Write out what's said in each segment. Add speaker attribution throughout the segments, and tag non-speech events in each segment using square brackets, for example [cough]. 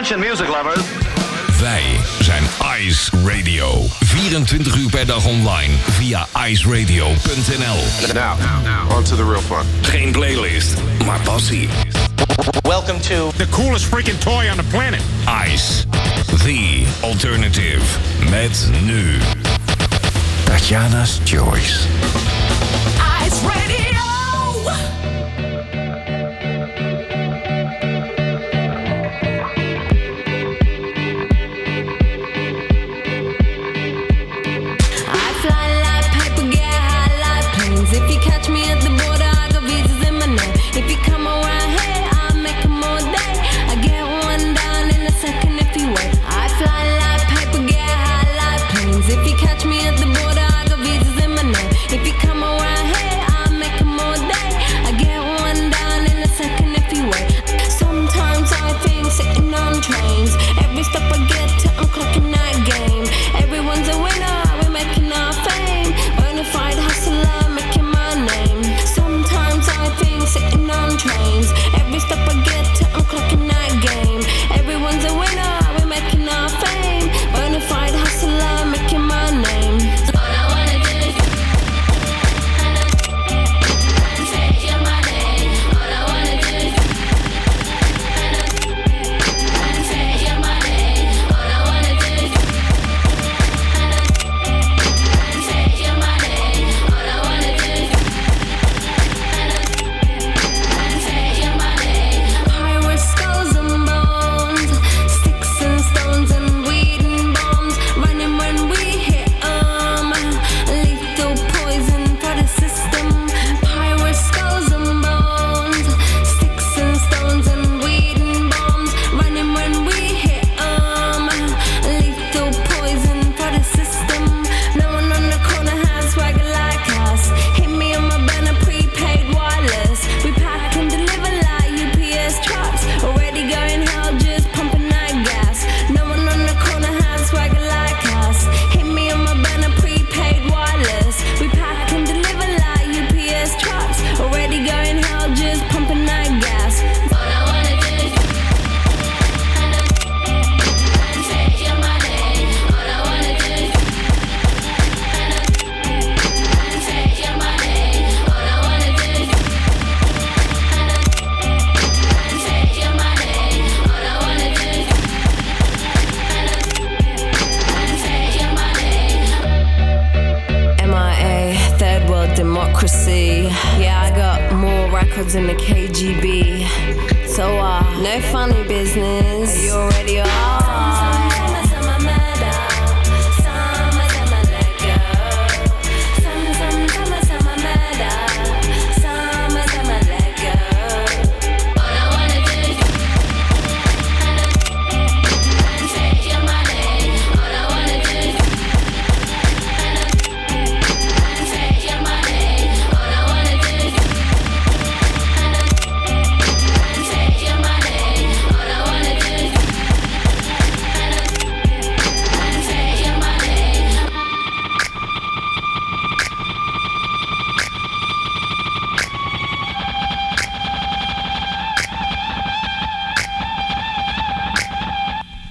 Speaker 1: Attention music lovers.
Speaker 2: Wij zijn Ice Radio. 24 uur per dag online via iceradio.nl.
Speaker 3: Now, on to the real fun.
Speaker 2: Geen playlist, maar passie.
Speaker 1: Welcome to
Speaker 4: The coolest freaking toy on the planet.
Speaker 2: Ice, the alternative. Met nu Tatjana's Choice.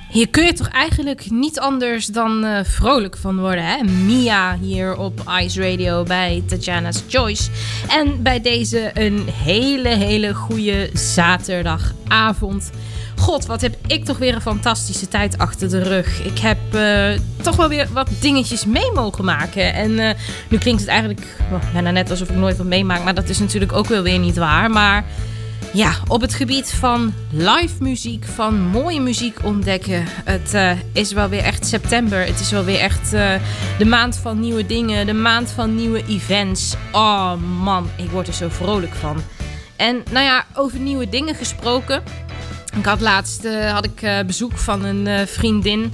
Speaker 5: Hier kun je toch eigenlijk niet anders dan eh, vrolijk van worden, hè? Mia hier op Ice Radio bij Tatjana's Choice. En bij deze een hele, hele goede zaterdagavond. God, wat heb ik toch weer een fantastische tijd achter de rug. Ik heb eh, toch wel weer wat dingetjes mee mogen maken. En eh, nu klinkt het eigenlijk well, bijna net alsof ik nooit wat meemaak. Maar dat is natuurlijk ook wel weer niet waar. Maar ja, op het gebied van live muziek, van mooie muziek ontdekken. Het eh, is wel weer echt september. Het is wel weer echt eh, de maand van nieuwe dingen, de maand van nieuwe events. Oh man, ik word er zo vrolijk van. En nou ja, over nieuwe dingen gesproken. Ik had laatst eh, had ik, bezoek van een vriendin.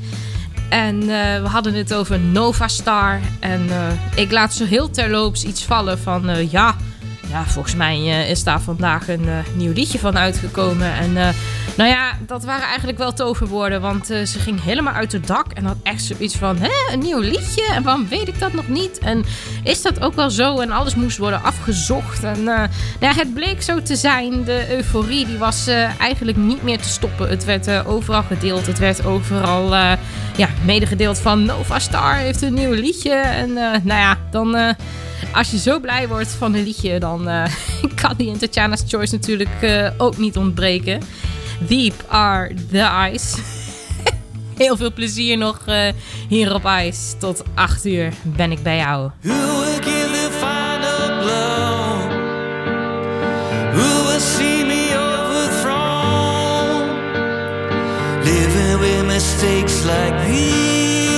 Speaker 5: En we hadden het over Nova Star. En ik laat zo heel terloops iets vallen van ja. Ja, volgens mij eh, is daar vandaag een eh, nieuw liedje van uitgekomen. En eh, Nou ja, dat waren eigenlijk wel toverwoorden. Want ze ging helemaal uit het dak. En had echt zoiets van: hè, een nieuw liedje? En waarom weet ik dat nog niet? En is dat ook wel zo? En alles moest worden afgezocht. En nou ja, het bleek zo te zijn. De euforie die was eigenlijk niet meer te stoppen. Het werd overal gedeeld. Het werd overal ja, medegedeeld van Nova Star heeft een nieuw liedje. En nou ja, dan. Als je zo blij wordt van een liedje, dan eh, [laughs] kan die in Tatjana's Choice natuurlijk eh, ook niet ontbreken. Deep are the eyes. [laughs] Heel veel plezier nog eh, hier op IJs. Tot 8 uur ben ik bij jou.
Speaker 6: Who will? Who will see me overthrown? Living with mistakes like these.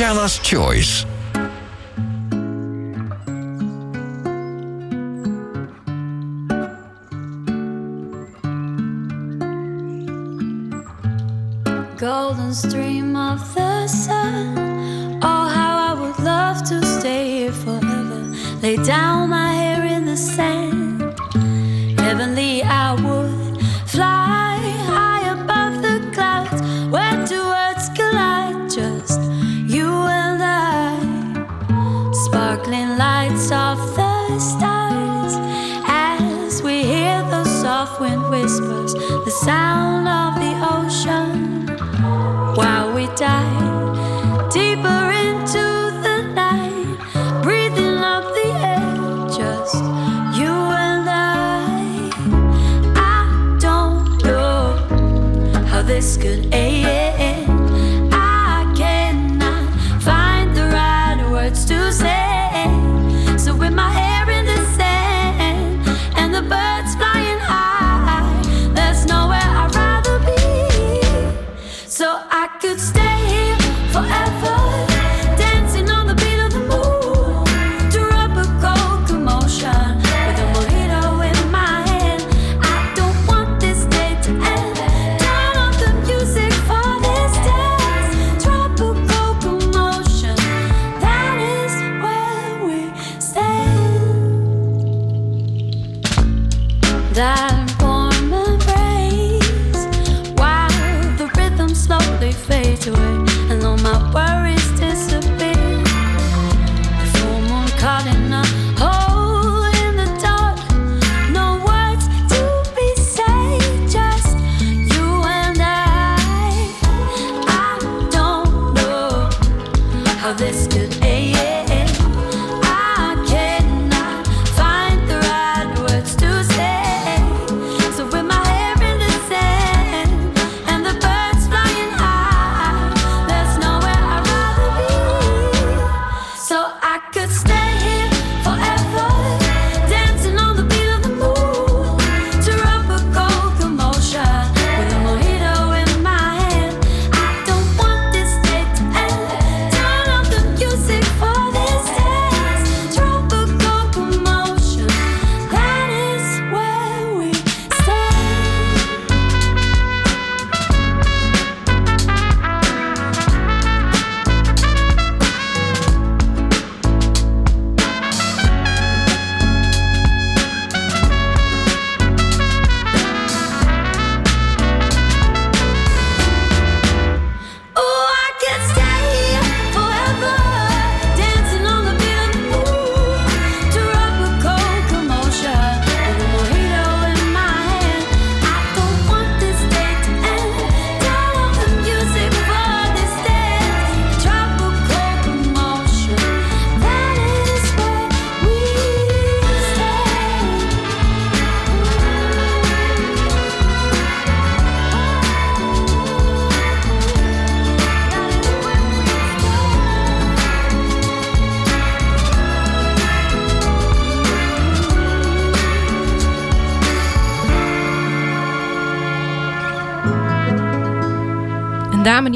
Speaker 1: Tatjana's Choice.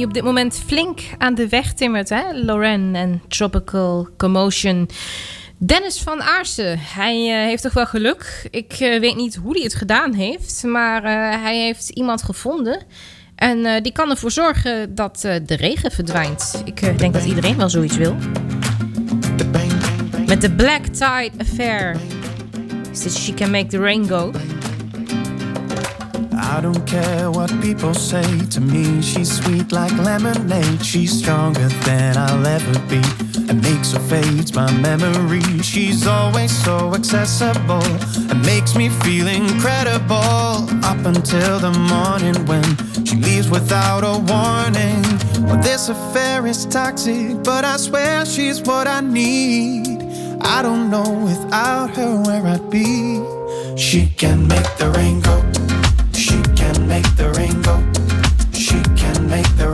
Speaker 5: op dit moment flink aan de weg timmert. Hè? Loren en Tropical Commotion. Dennis van Aarsen, hij eh, heeft toch wel geluk. Ik eh, weet niet hoe hij het gedaan heeft, maar eh, hij heeft iemand gevonden. En die kan ervoor zorgen dat de regen verdwijnt. Ik denk dat iedereen wel zoiets wil. Met de Black Tide Affair. Is She Can Make the Rain Go?
Speaker 7: I don't care what people say to me. She's sweet like lemonade. She's stronger than I'll ever be. And makes her fades my memory. She's always so accessible and makes me feel incredible. Up until the morning when she leaves without a warning. Well, this affair is toxic, but I swear she's what I need. I don't know without her where I'd be. She can make the rain go make the rain go. She can make the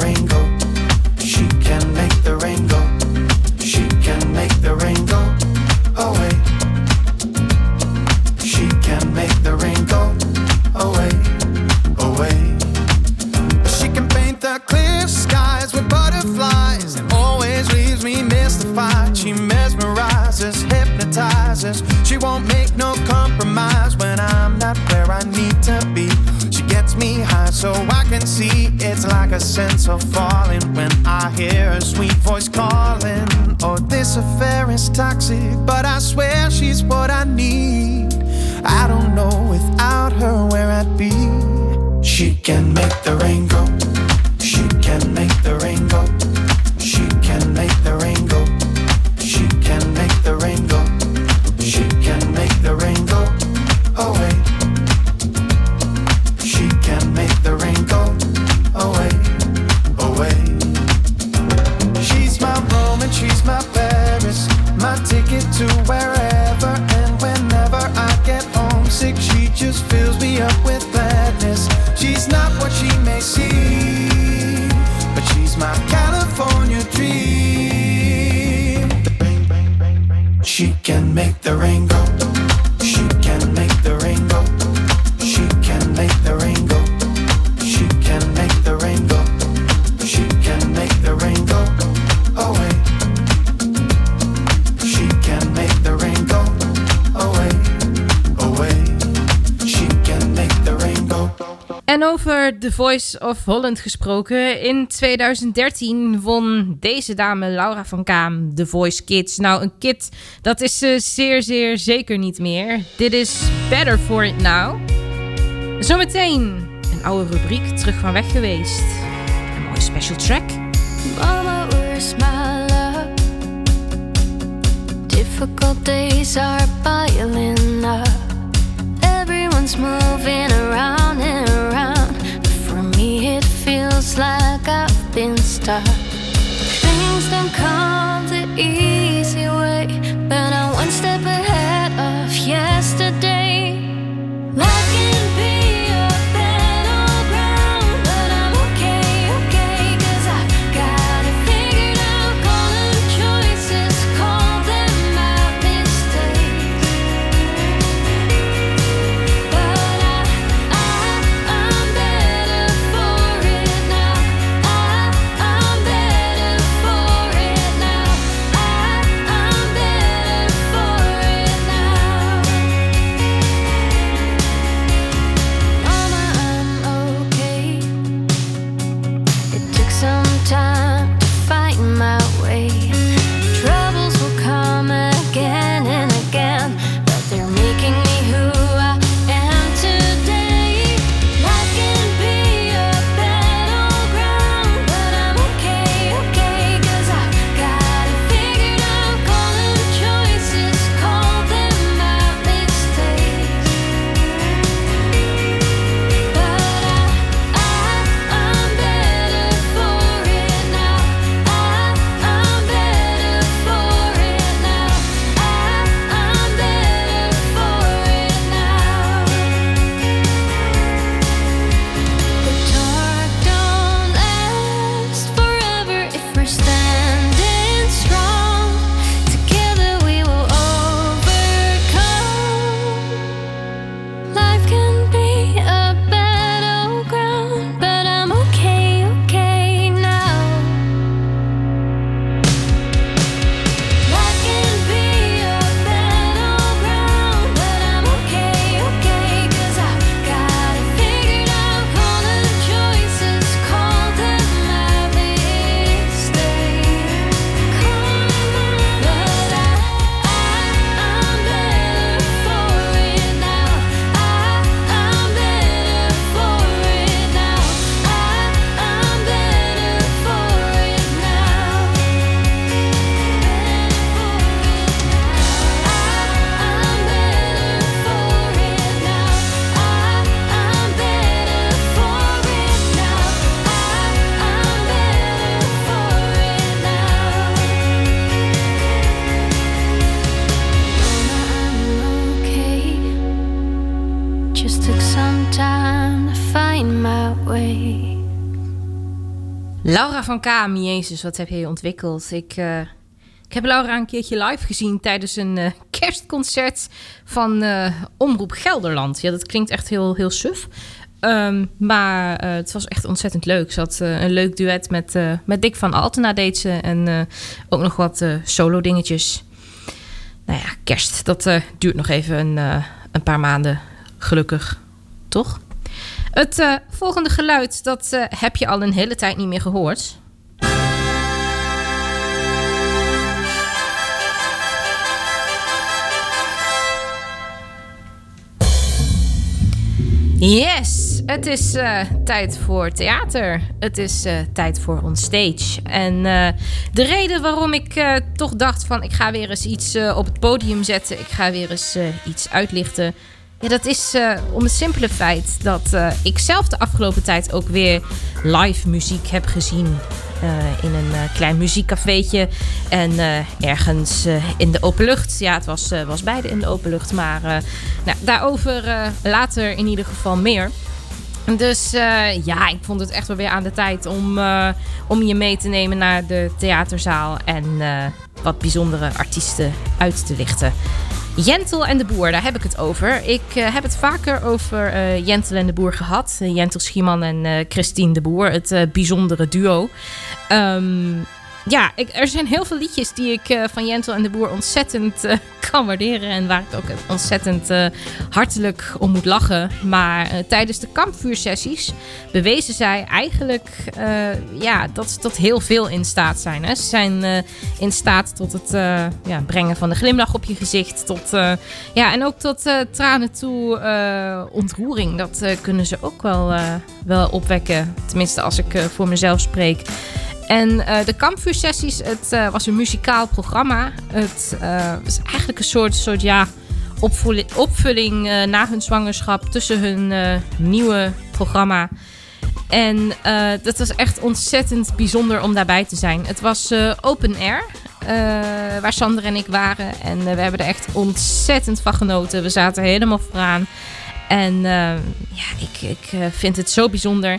Speaker 5: Over The Voice of Holland gesproken. In 2013 won deze dame, Laura van Kaam, The Voice Kids. Nou, een kid, dat is ze zeer, zeer zeker niet meer. Dit is Better For It Now. Zometeen een oude rubriek, terug van weg geweest. Een mooie special track.
Speaker 2: Mama, where's my love? Difficult days are piling up. Everyone's moving around and around. It feels like I've been stuck. Things don't come the easy way, but I'm one step ahead of yesterday.
Speaker 5: Kaam, Jezus, wat heb je ontwikkeld? Ik, eh, ik heb Laura een keertje live gezien tijdens een eh, [laughs] kerstconcert van eh, Omroep Gelderland. Ja, dat klinkt echt heel, heel suf. Ehm, maar het was echt ontzettend leuk. Ze had een leuk duet met, met Dick van Altena deed ze. En ook nog wat solo dingetjes. Nou ja, kerst, dat duurt nog even een, een paar maanden. Gelukkig, toch? Het volgende geluid, dat heb je al een hele tijd niet meer gehoord. Yes, het is eh, tijd voor theater. Het is eh, tijd voor onstage. En eh, de reden waarom ik toch dacht van ik ga weer eens iets op het podium zetten. Ik ga weer eens iets uitlichten. Ja, dat is om het simpele feit dat ik zelf de afgelopen tijd ook weer live muziek heb gezien. Eh, in een eh, klein muziekcafeetje en eh, ergens in de openlucht. Ja, het was, was beide in de openlucht, maar eh, nou, daarover later in ieder geval meer. Dus ja, ik vond het echt wel weer aan de tijd om, om je mee te nemen naar de theaterzaal en wat bijzondere artiesten uit te lichten. Jentel en de Boer, daar heb ik het over. Ik eh, heb het vaker over eh, Jentel en de Boer gehad. Eh, Jentel Schieman en Christine de Boer, het bijzondere duo. Ehm, ja, ik, er zijn heel veel liedjes die ik eh, van Jentel en de Boer ontzettend eh, [laughs] kan waarderen. En waar ik ook ontzettend eh, hartelijk om moet lachen. Maar tijdens de kampvuursessies bewezen zij eigenlijk ja, dat ze tot heel veel in staat zijn. Hè. Ze zijn in staat tot het ja, brengen van de glimlach op je gezicht. Tot, ja, en ook tot tranen toe ontroering. Dat kunnen ze ook wel, wel opwekken. Tenminste, als ik voor mezelf spreek. En eh, de kampvuursessies, het eh, was een muzikaal programma. Het eh, was eigenlijk een soort, soort ja, opvulling eh, na hun zwangerschap tussen hun eh, nieuwe programma. En eh, dat was echt ontzettend bijzonder om daarbij te zijn. Het was eh, open air, eh, waar Sander en ik waren. En eh, we hebben er echt ontzettend van genoten. We zaten helemaal vooraan. En eh, ja, ik, ik eh, vind het zo bijzonder.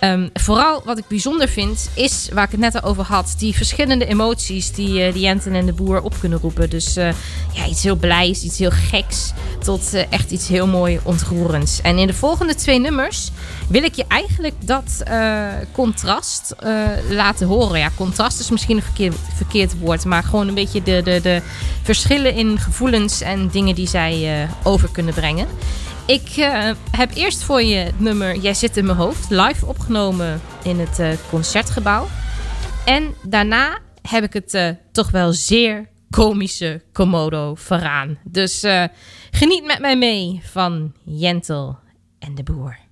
Speaker 5: Ehm, vooral wat ik bijzonder vind, is waar ik het net over had. Die verschillende emoties die, eh die Jenten en de Boer op kunnen roepen. Dus eh, ja, iets heel blijs, iets heel geks. Tot eh, echt iets heel mooi ontroerends. En in de volgende twee nummers wil ik je eigenlijk dat contrast laten horen. Ja, contrast is misschien een verkeerd, woord. Maar gewoon een beetje de, de, de verschillen in gevoelens en dingen die zij over kunnen brengen. Ik eh, heb eerst voor je het nummer Jij zit in mijn hoofd live opgenomen in het eh, concertgebouw. En daarna heb ik het eh, toch wel zeer komische Komodo veraan. Dus geniet met mij mee van Jentel en de Boer.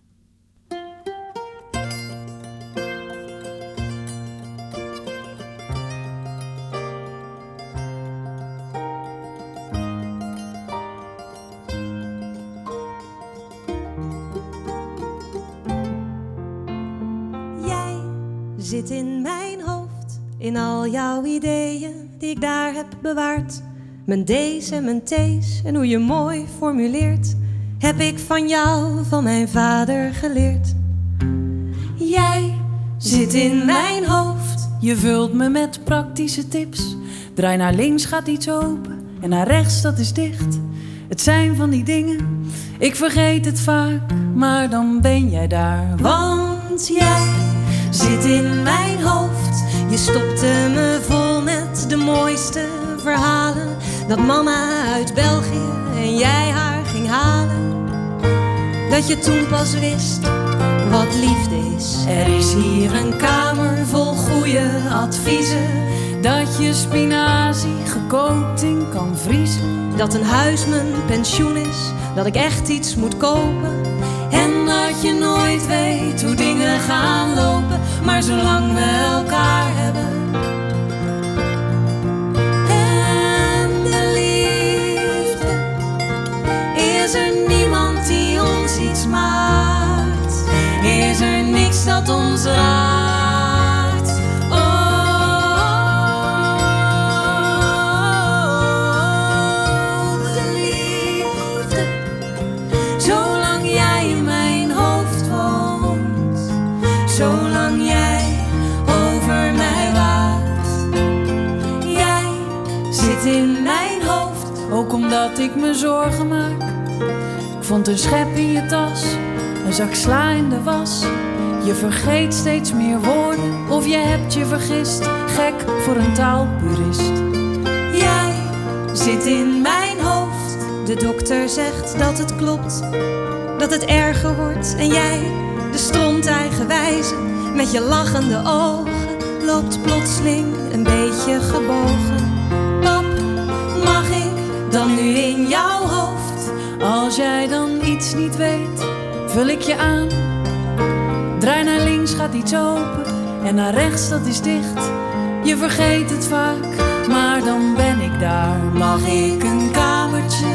Speaker 8: Zit in mijn hoofd, in al jouw ideeën die ik daar heb bewaard. Mijn D's en mijn T's en hoe je mooi formuleert, heb ik van jou, van mijn vader geleerd. Jij zit in mijn hoofd,
Speaker 9: Je vult me met praktische tips. Draai naar links gaat iets open en naar rechts dat is dicht. Het zijn van die dingen, ik vergeet het vaak, maar dan ben jij daar.
Speaker 8: want jij zit in mijn hoofd. Je stopte me vol met de mooiste verhalen. Dat mama uit België en jij haar ging halen. Dat je toen pas wist wat liefde is. Er is hier een kamer vol goede adviezen.
Speaker 9: Dat je spinazie gekookt in kan vriezen.
Speaker 8: Dat een huis mijn pensioen is. Dat ik echt iets moet kopen.
Speaker 9: Dat je nooit weet hoe dingen gaan lopen. Maar zolang we elkaar hebben.
Speaker 8: En de liefde is er niemand die ons iets maakt.
Speaker 9: Is er niks dat ons raakt. Omdat ik me zorgen maak. Ik vond een schep in je tas, een zak sla in de was. Je vergeet steeds meer woorden of je hebt je vergist. Gek voor een taalpurist.
Speaker 8: Jij zit in mijn hoofd. De dokter zegt dat het klopt, dat het erger wordt. En jij, de stront eigenwijze, met je lachende ogen, loopt plotseling een beetje gebogen. Nu in jouw hoofd?
Speaker 9: Als jij dan iets niet weet, vul ik je aan. Draai naar links gaat iets open en naar rechts dat is dicht. Je vergeet het vaak, maar dan ben ik daar.
Speaker 8: Mag ik een kamertje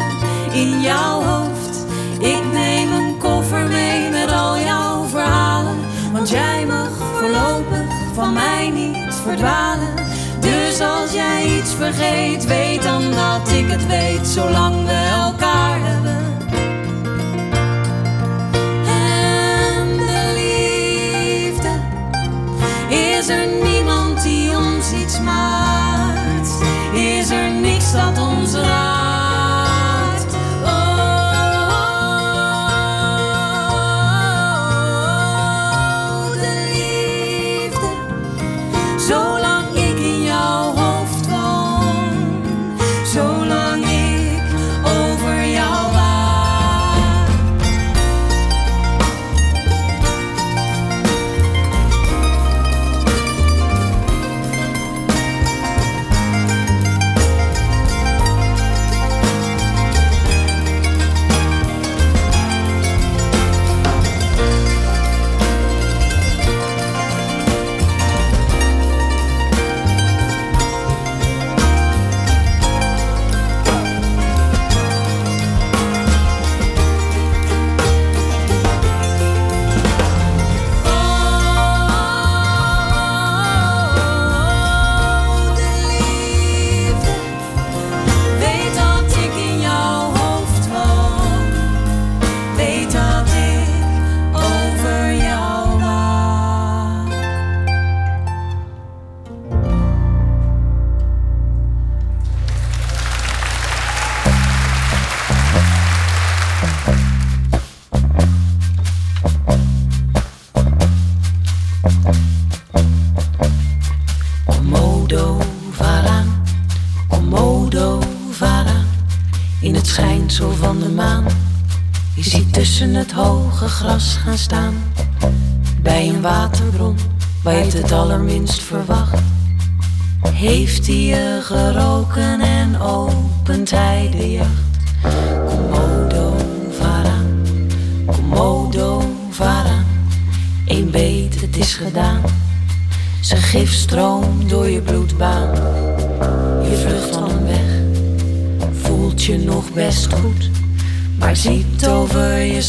Speaker 8: in jouw hoofd? Ik neem een koffer mee met al jouw verhalen. Want jij mag voorlopig van mij niet verdwalen. Dus als jij iets vergeet, weet dan dat ik het weet, zolang we elkaar hebben. En de liefde is er niemand die ons iets maakt. Is er niks dat ons raakt.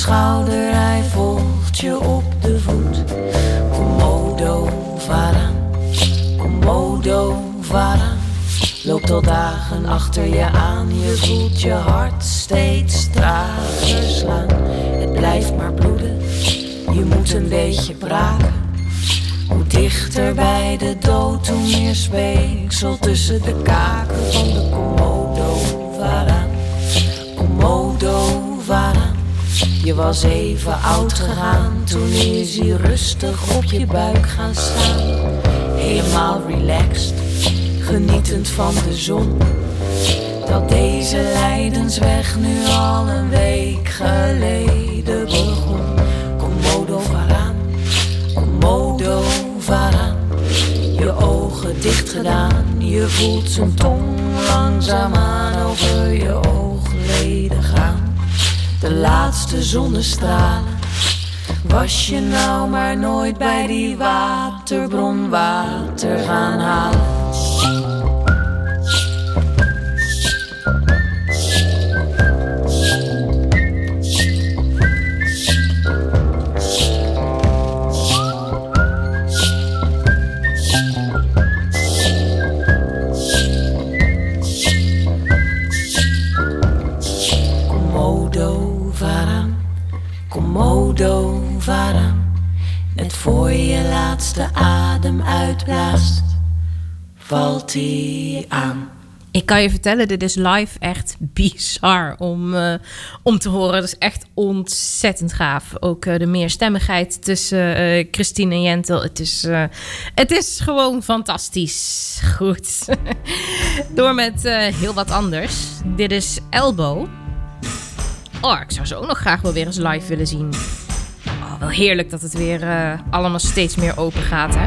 Speaker 10: Schouder, hij volgt je op de voet. Komodo varaan, Komodo varaan. Loopt al dagen achter je aan, je voelt je hart steeds trager slaan. Het blijft maar bloeden, je moet een beetje braken. Hoe dichter bij de dood, hoe meer speeksel tussen de kaken Je was even oud gegaan, toen is hij rustig op je buik gaan staan. Helemaal relaxed, genietend van de zon. Dat deze lijdensweg nu al een week geleden begon. Komodo varaan. Komodo varaan, je ogen dicht gedaan. Je voelt zijn tong langzaamaan over je oogleden gaan. De laatste zonnestralen. Was je nou maar nooit bij die waterbron water gaan halen? Laatste adem uitblaast, valt hij aan.
Speaker 5: Ik kan je vertellen, dit is live echt bizar om, eh, om te horen. Dat is echt ontzettend gaaf. Ook eh, de meerstemmigheid tussen eh, Christine en Jentel. Het is, het is gewoon fantastisch. Goed. [laughs] Door met heel wat anders. Dit is Elbow. Oh, ik zou ze ook nog graag wel weer eens live willen zien. Heerlijk dat het weer eh, allemaal steeds meer open gaat, hè?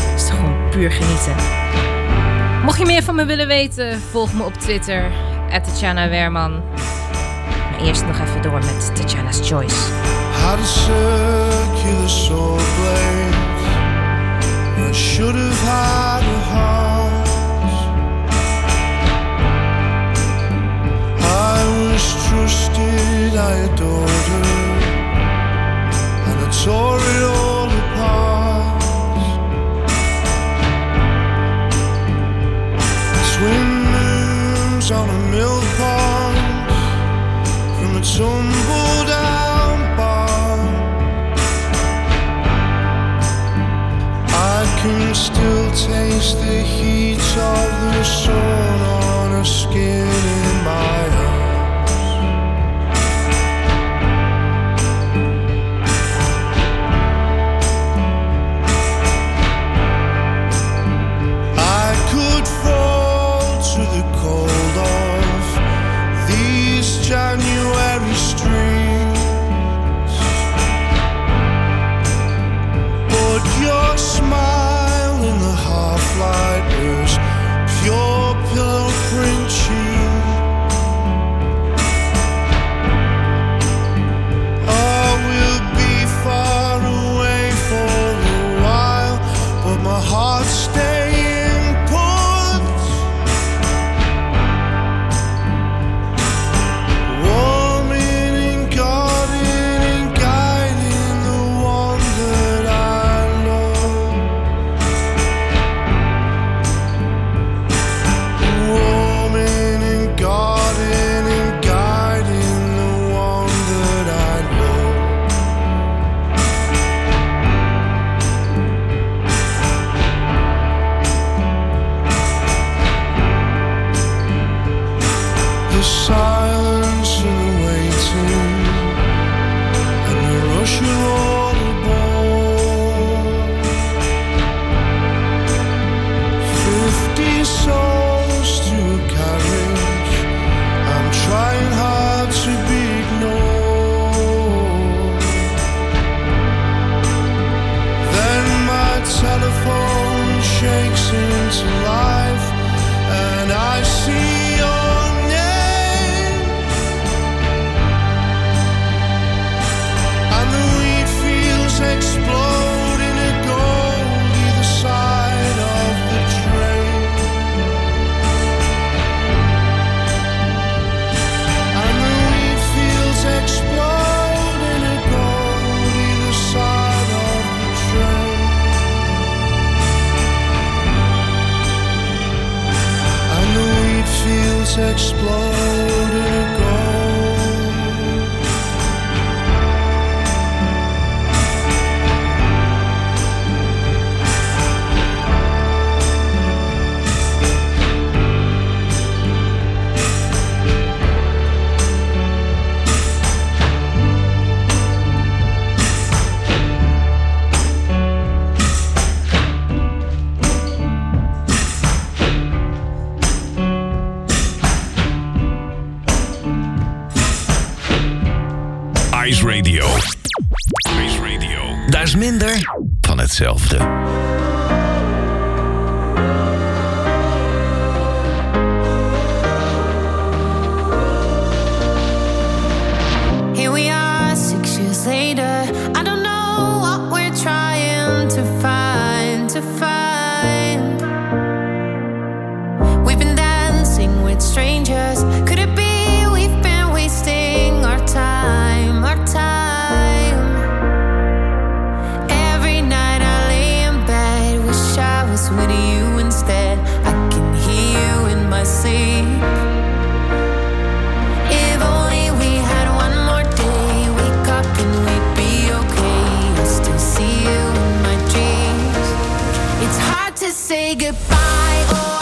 Speaker 5: Het is toch gewoon puur genieten. Mocht je meer van me willen weten, volg me op Twitter, Tatjana Werman. Maar eerst nog even door met Tatjana's Choice.
Speaker 11: Blade. I should have had a. I was tore it all apart. Swimmers on a mill pond from a tumble down bar. I can still taste the heat of the sun on her skin
Speaker 1: hetzelfde.
Speaker 12: say goodbye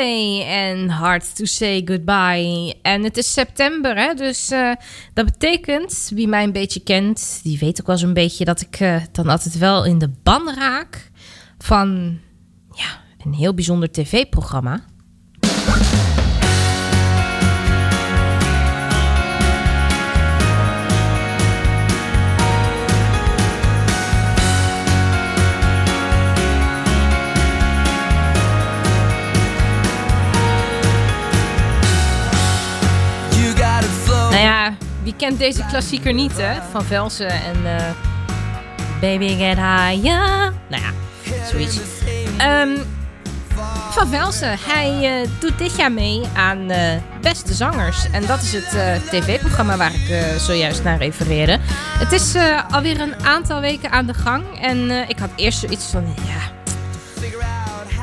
Speaker 5: En Hard to Say Goodbye. En het is september, hè? dus eh, dat betekent, wie mij een beetje kent, die weet ook wel zo'n beetje dat ik eh, dan altijd wel in de ban raak van ja, een heel bijzonder tv-programma. Je kent deze klassieker niet, hè? Van Velsen en eh, Baby Get Higher. Nou ja, zoiets. Ehm, van Velsen, hij eh, doet dit jaar mee aan eh, Beste Zangers. En dat is het tv-programma waar ik zojuist naar refereerde. Het is alweer een aantal weken aan de gang. En ik had eerst zoiets van, ja,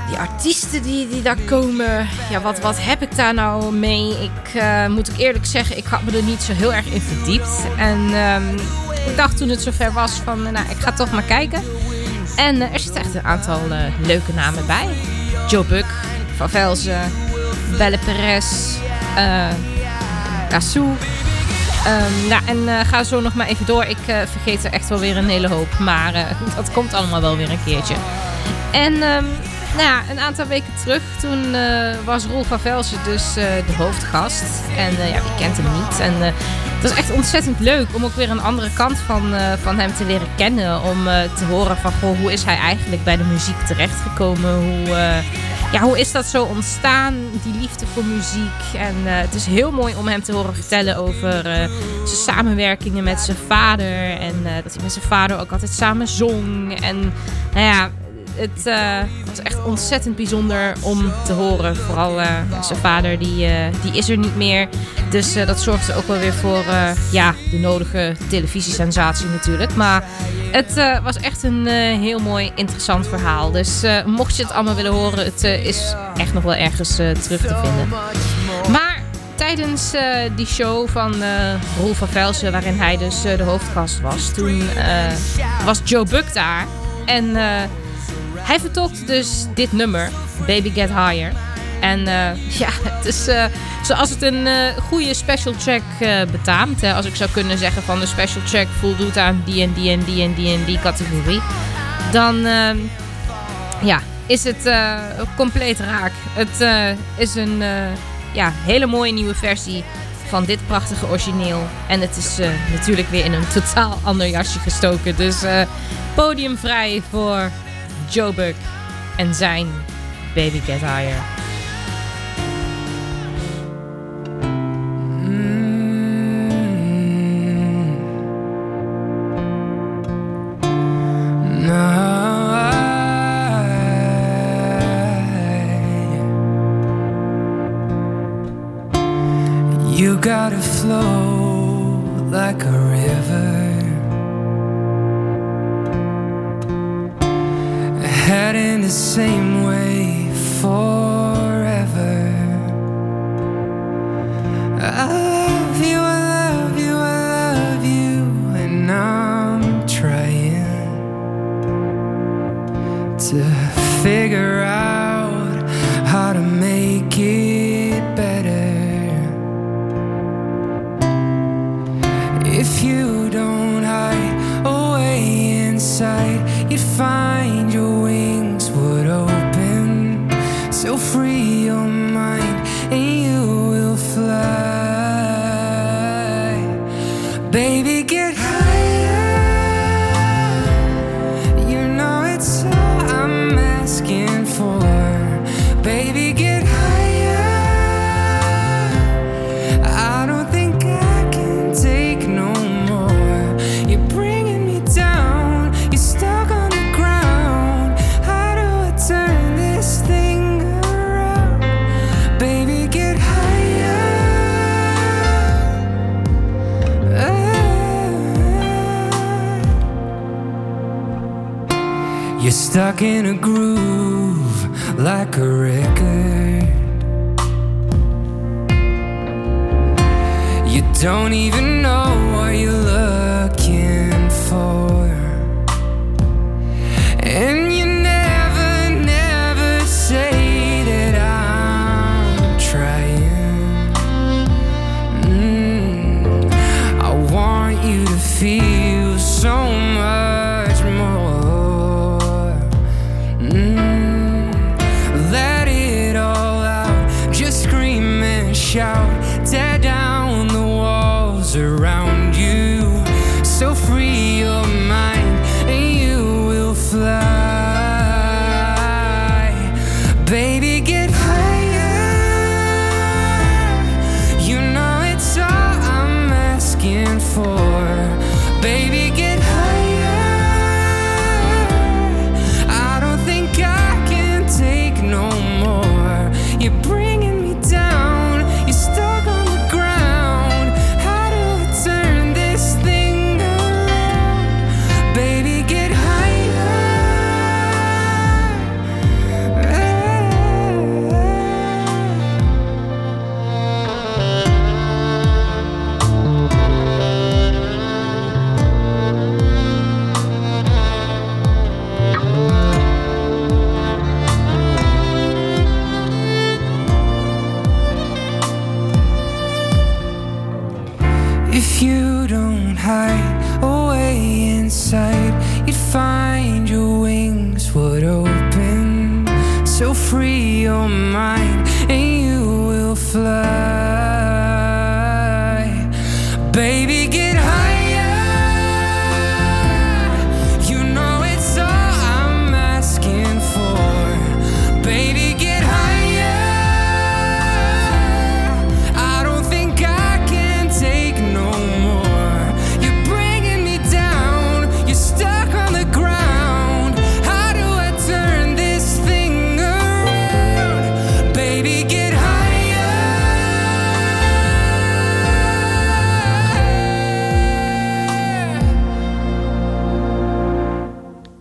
Speaker 5: die artiesten die, die daar komen. Ja, wat, wat heb ik daar nou mee? Ik eh, moet ik eerlijk zeggen, ik had me er niet zo heel erg in verdiept. En ehm, ik dacht toen het zover was van, eh, nou, ik ga toch maar kijken. En eh, er zitten echt een aantal leuke namen bij. Joe Buck, Van Velzen, Belle Perez, uh, nou, en ga zo nog maar even door. Ik vergeet er echt wel weer een hele hoop. Maar [laughs] dat komt allemaal wel weer een keertje. En ehm, nou een aantal weken terug, toen eh, was Rolf van Velsen dus eh, de hoofdgast. En eh, ja, wie kent hem niet? En het was echt ontzettend leuk om ook weer een andere kant van, van hem te leren kennen. Om te horen van, goh, hoe is hij eigenlijk bij de muziek terechtgekomen? Hoe, ja, hoe is dat zo ontstaan, die liefde voor muziek? En het is heel mooi om hem te horen vertellen over zijn samenwerkingen met zijn vader. En dat hij met zijn vader ook altijd samen zong. En nou ja, het eh, was echt ontzettend bijzonder om te horen. Vooral eh, zijn vader, die, eh, die is er niet meer. Dus dat zorgde ook wel weer voor ja, de nodige televisiesensatie natuurlijk. Maar het was echt een heel mooi, interessant verhaal. Dus mocht je het allemaal willen horen, het is echt nog wel ergens terug te vinden. Maar tijdens die show van eh Roel van Velsen, waarin hij dus de hoofdgast was, toen was Joe Buck daar. En hij vertolkte dus dit nummer, Baby Get Higher. En eh, [laughs] ja, het is eh, zoals het een eh, goede special track betaamt. Hè, als ik zou kunnen zeggen van de special track voldoet aan die en die en die en die en die categorie. Dan ehm, ja, is het compleet raak. Het is een ja, hele mooie nieuwe versie van dit prachtige origineel. En het is natuurlijk weer in een totaal ander jasje gestoken. Dus podiumvrij voor Joe Buck en zijn Baby Get Higher.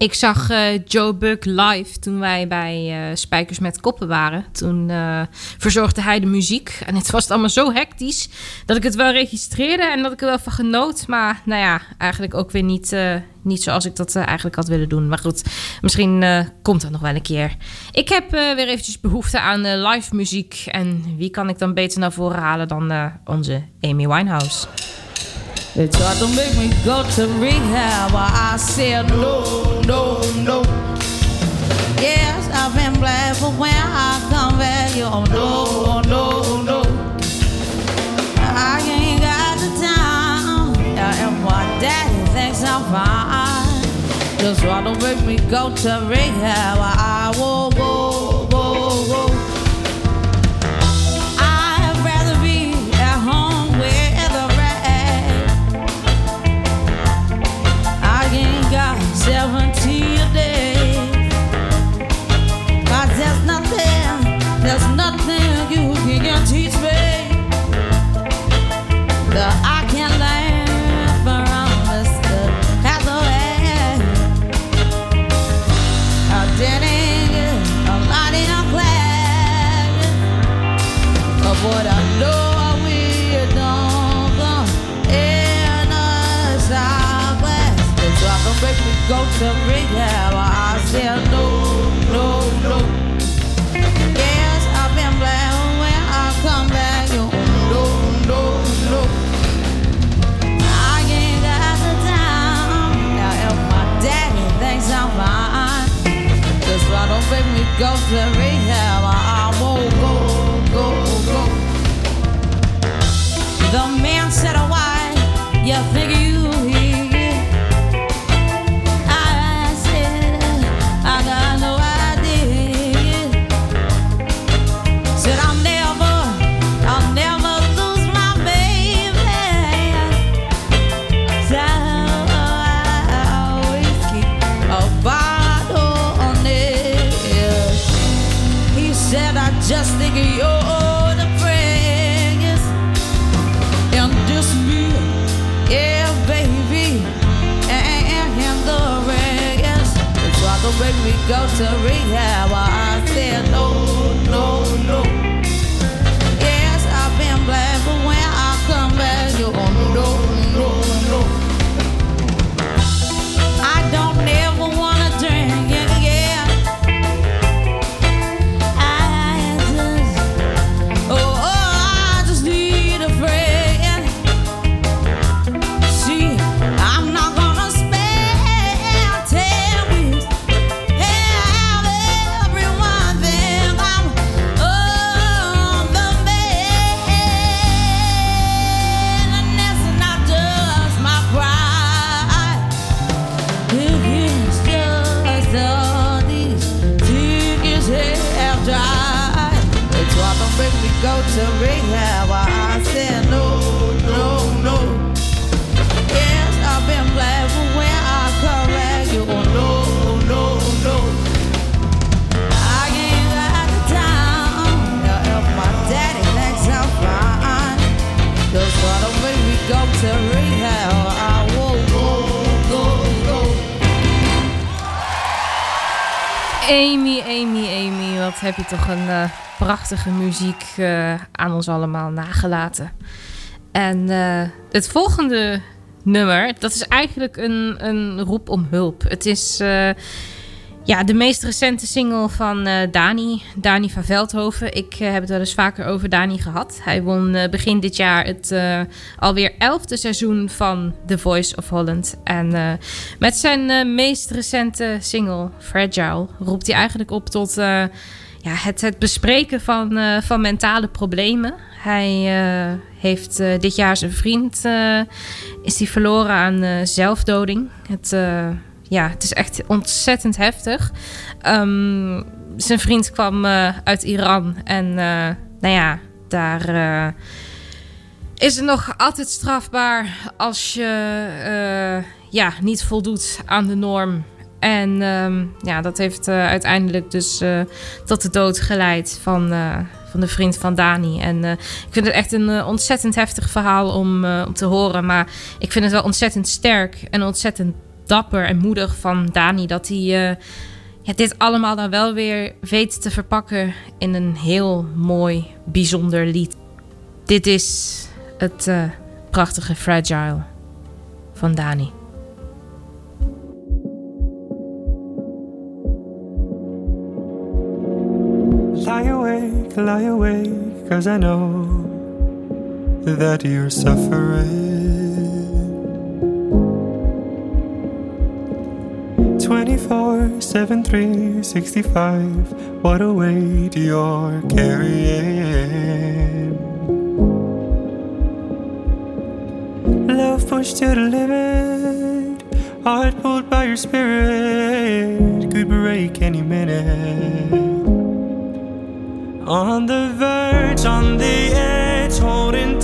Speaker 5: Ik zag eh, Joe Buck live toen wij bij eh, Spijkers met Koppen waren. Toen eh, verzorgde hij de muziek. En het was allemaal zo hectisch dat ik het wel registreerde en dat ik er wel van genoot. Maar nou ja, eigenlijk ook weer niet, niet zoals ik dat eigenlijk had willen doen. Maar goed, misschien komt dat nog wel een keer. Ik heb weer eventjes behoefte aan live muziek. En wie kan ik dan beter naar voren halen dan onze Amy Winehouse?
Speaker 13: They tried to make me go to rehab, but I said no, no, no. Yes, I've been black, but when I come back, you oh no, no, no. I ain't got the time, and my daddy thinks I'm fine. Just try to make me go to rehab, I go, go, go to rehab. I said no, no, no. Yes, I've been black when I come back. You no, no, no. I ain't got the time. Now if my daddy thinks I'm fine, just try to make me go to rehab. Go to rehab. Go to rehab. I
Speaker 5: Amy, Amy, Amy, wat heb je toch een eh, prachtige muziek eh, aan ons allemaal nagelaten. En eh, het volgende nummer, dat is eigenlijk een, een roep om hulp. Het is ja, de meest recente single van eh, Dani, Dani van Veldhoven. Ik eh, heb het wel eens vaker over Dani gehad. Hij won eh, begin dit jaar het alweer elfde seizoen van The Voice of Holland. En met zijn meest recente single, Fragile, roept hij eigenlijk op tot... ja, het, het bespreken van, van mentale problemen. Hij heeft dit jaar zijn vriend is die verloren aan zelfdoding. Het, ja, het is echt ontzettend heftig. Um, zijn vriend kwam uh, uit Iran en nou ja, daar is het nog altijd strafbaar als je ja, niet voldoet aan de norm. En um, ja, dat heeft uiteindelijk dus tot de dood geleid van van de vriend van Dani. En ik vind het echt een ontzettend heftig verhaal om, om te horen. Maar ik vind het wel ontzettend sterk en ontzettend dapper en moedig van Dani dat hij ja, dit allemaal dan wel weer weet te verpakken in een heel mooi, bijzonder lied. Dit is het prachtige Fragile van Dani.
Speaker 6: Lie awake, lie awake, cause I know that you're suffering. 24, 7, 3, 65, what a weight you're carrying. Love pushed to the limit, heart pulled by your spirit, could break any minute. On the verge, on the edge, holding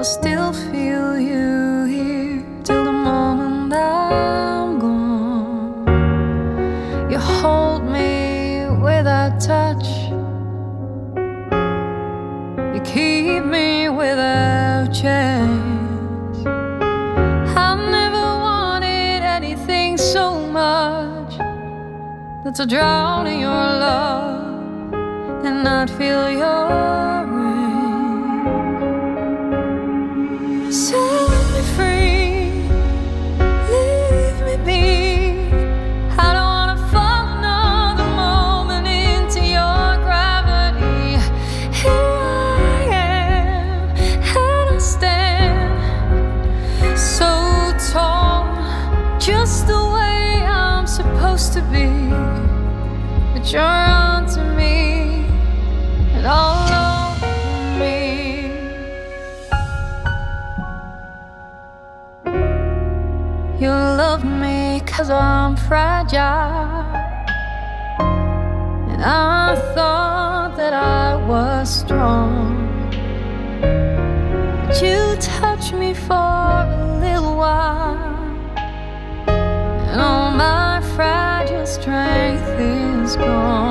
Speaker 6: I'll
Speaker 9: still feel you here till the moment I'm gone. You hold me without touch. You keep me without change. I never wanted anything so much than to drown in your love and not feel your
Speaker 2: Xu cause I'm fragile. And I thought that I was strong. But you touch me for a little while. And all my fragile strength is gone.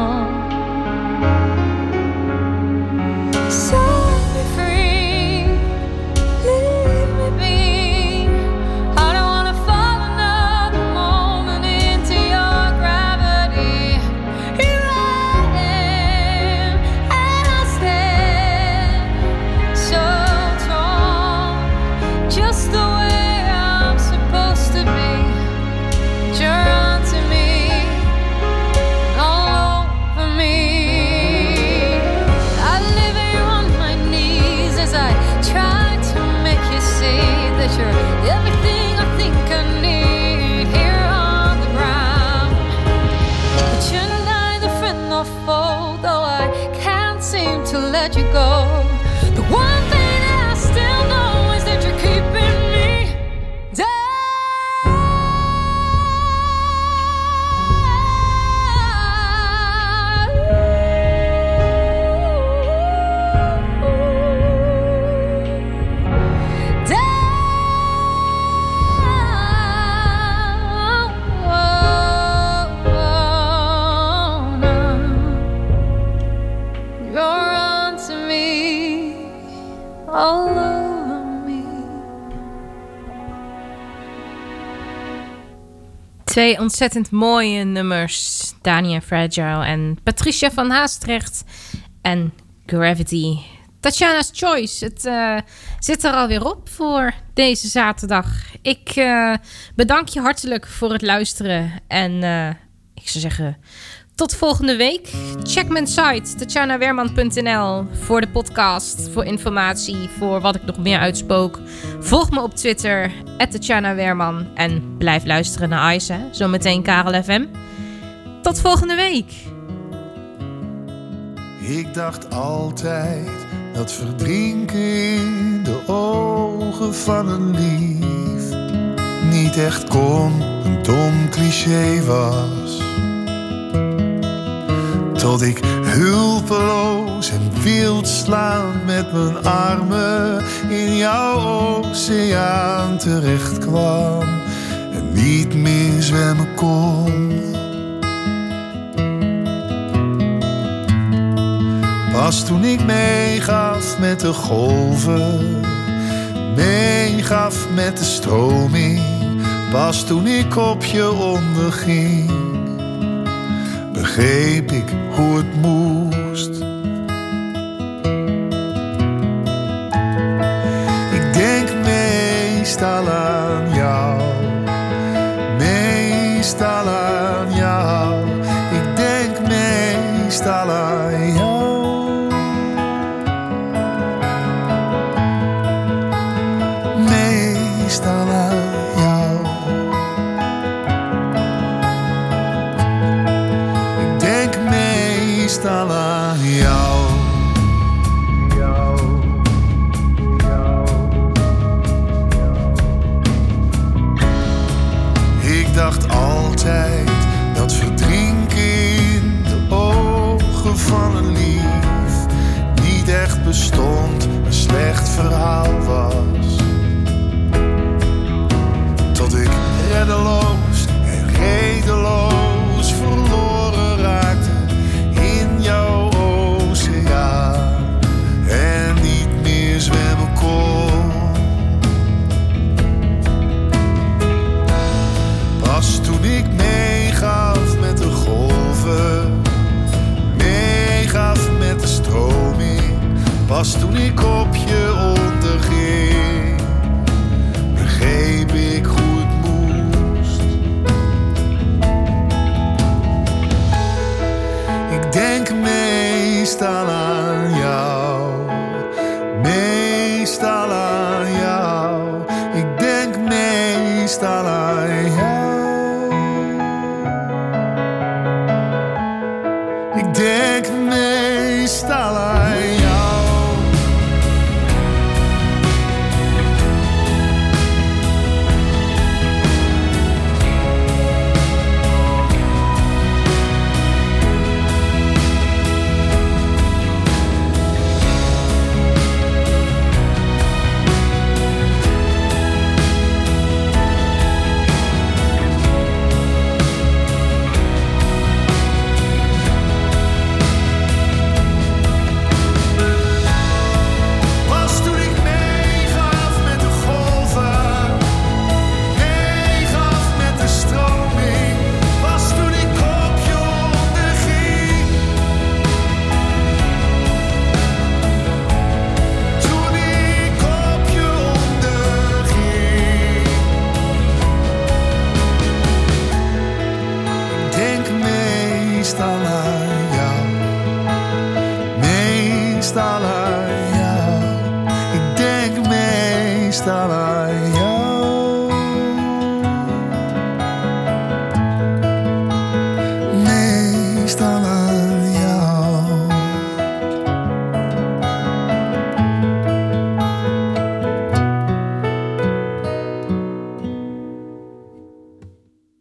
Speaker 5: Twee ontzettend mooie nummers. Dania Fragile en Patricia van Haastrecht. En Gravity. Tatjana's Choice. Het eh, zit er alweer op voor deze zaterdag. Ik eh, bedank je hartelijk voor het luisteren. En eh, ik zou zeggen, tot volgende week. Check mijn site, tatjanawerman.nl, voor de podcast, voor informatie, voor wat ik nog meer uitspook. Volg me op Twitter, Tatjana. En blijf luisteren naar Ice? Zometeen Karel FM. Tot volgende week.
Speaker 11: Ik dacht altijd dat verdrinken in de ogen van een lief niet echt kon, een dom cliché was. Tot ik hulpeloos en wild slaand met mijn armen in jouw oceaan terecht kwam en niet meer zwemmen kon. Pas toen ik meegaf met de golven, meegaf met de stroming. Pas toen ik op je onderging, begreep ik hoe het moest.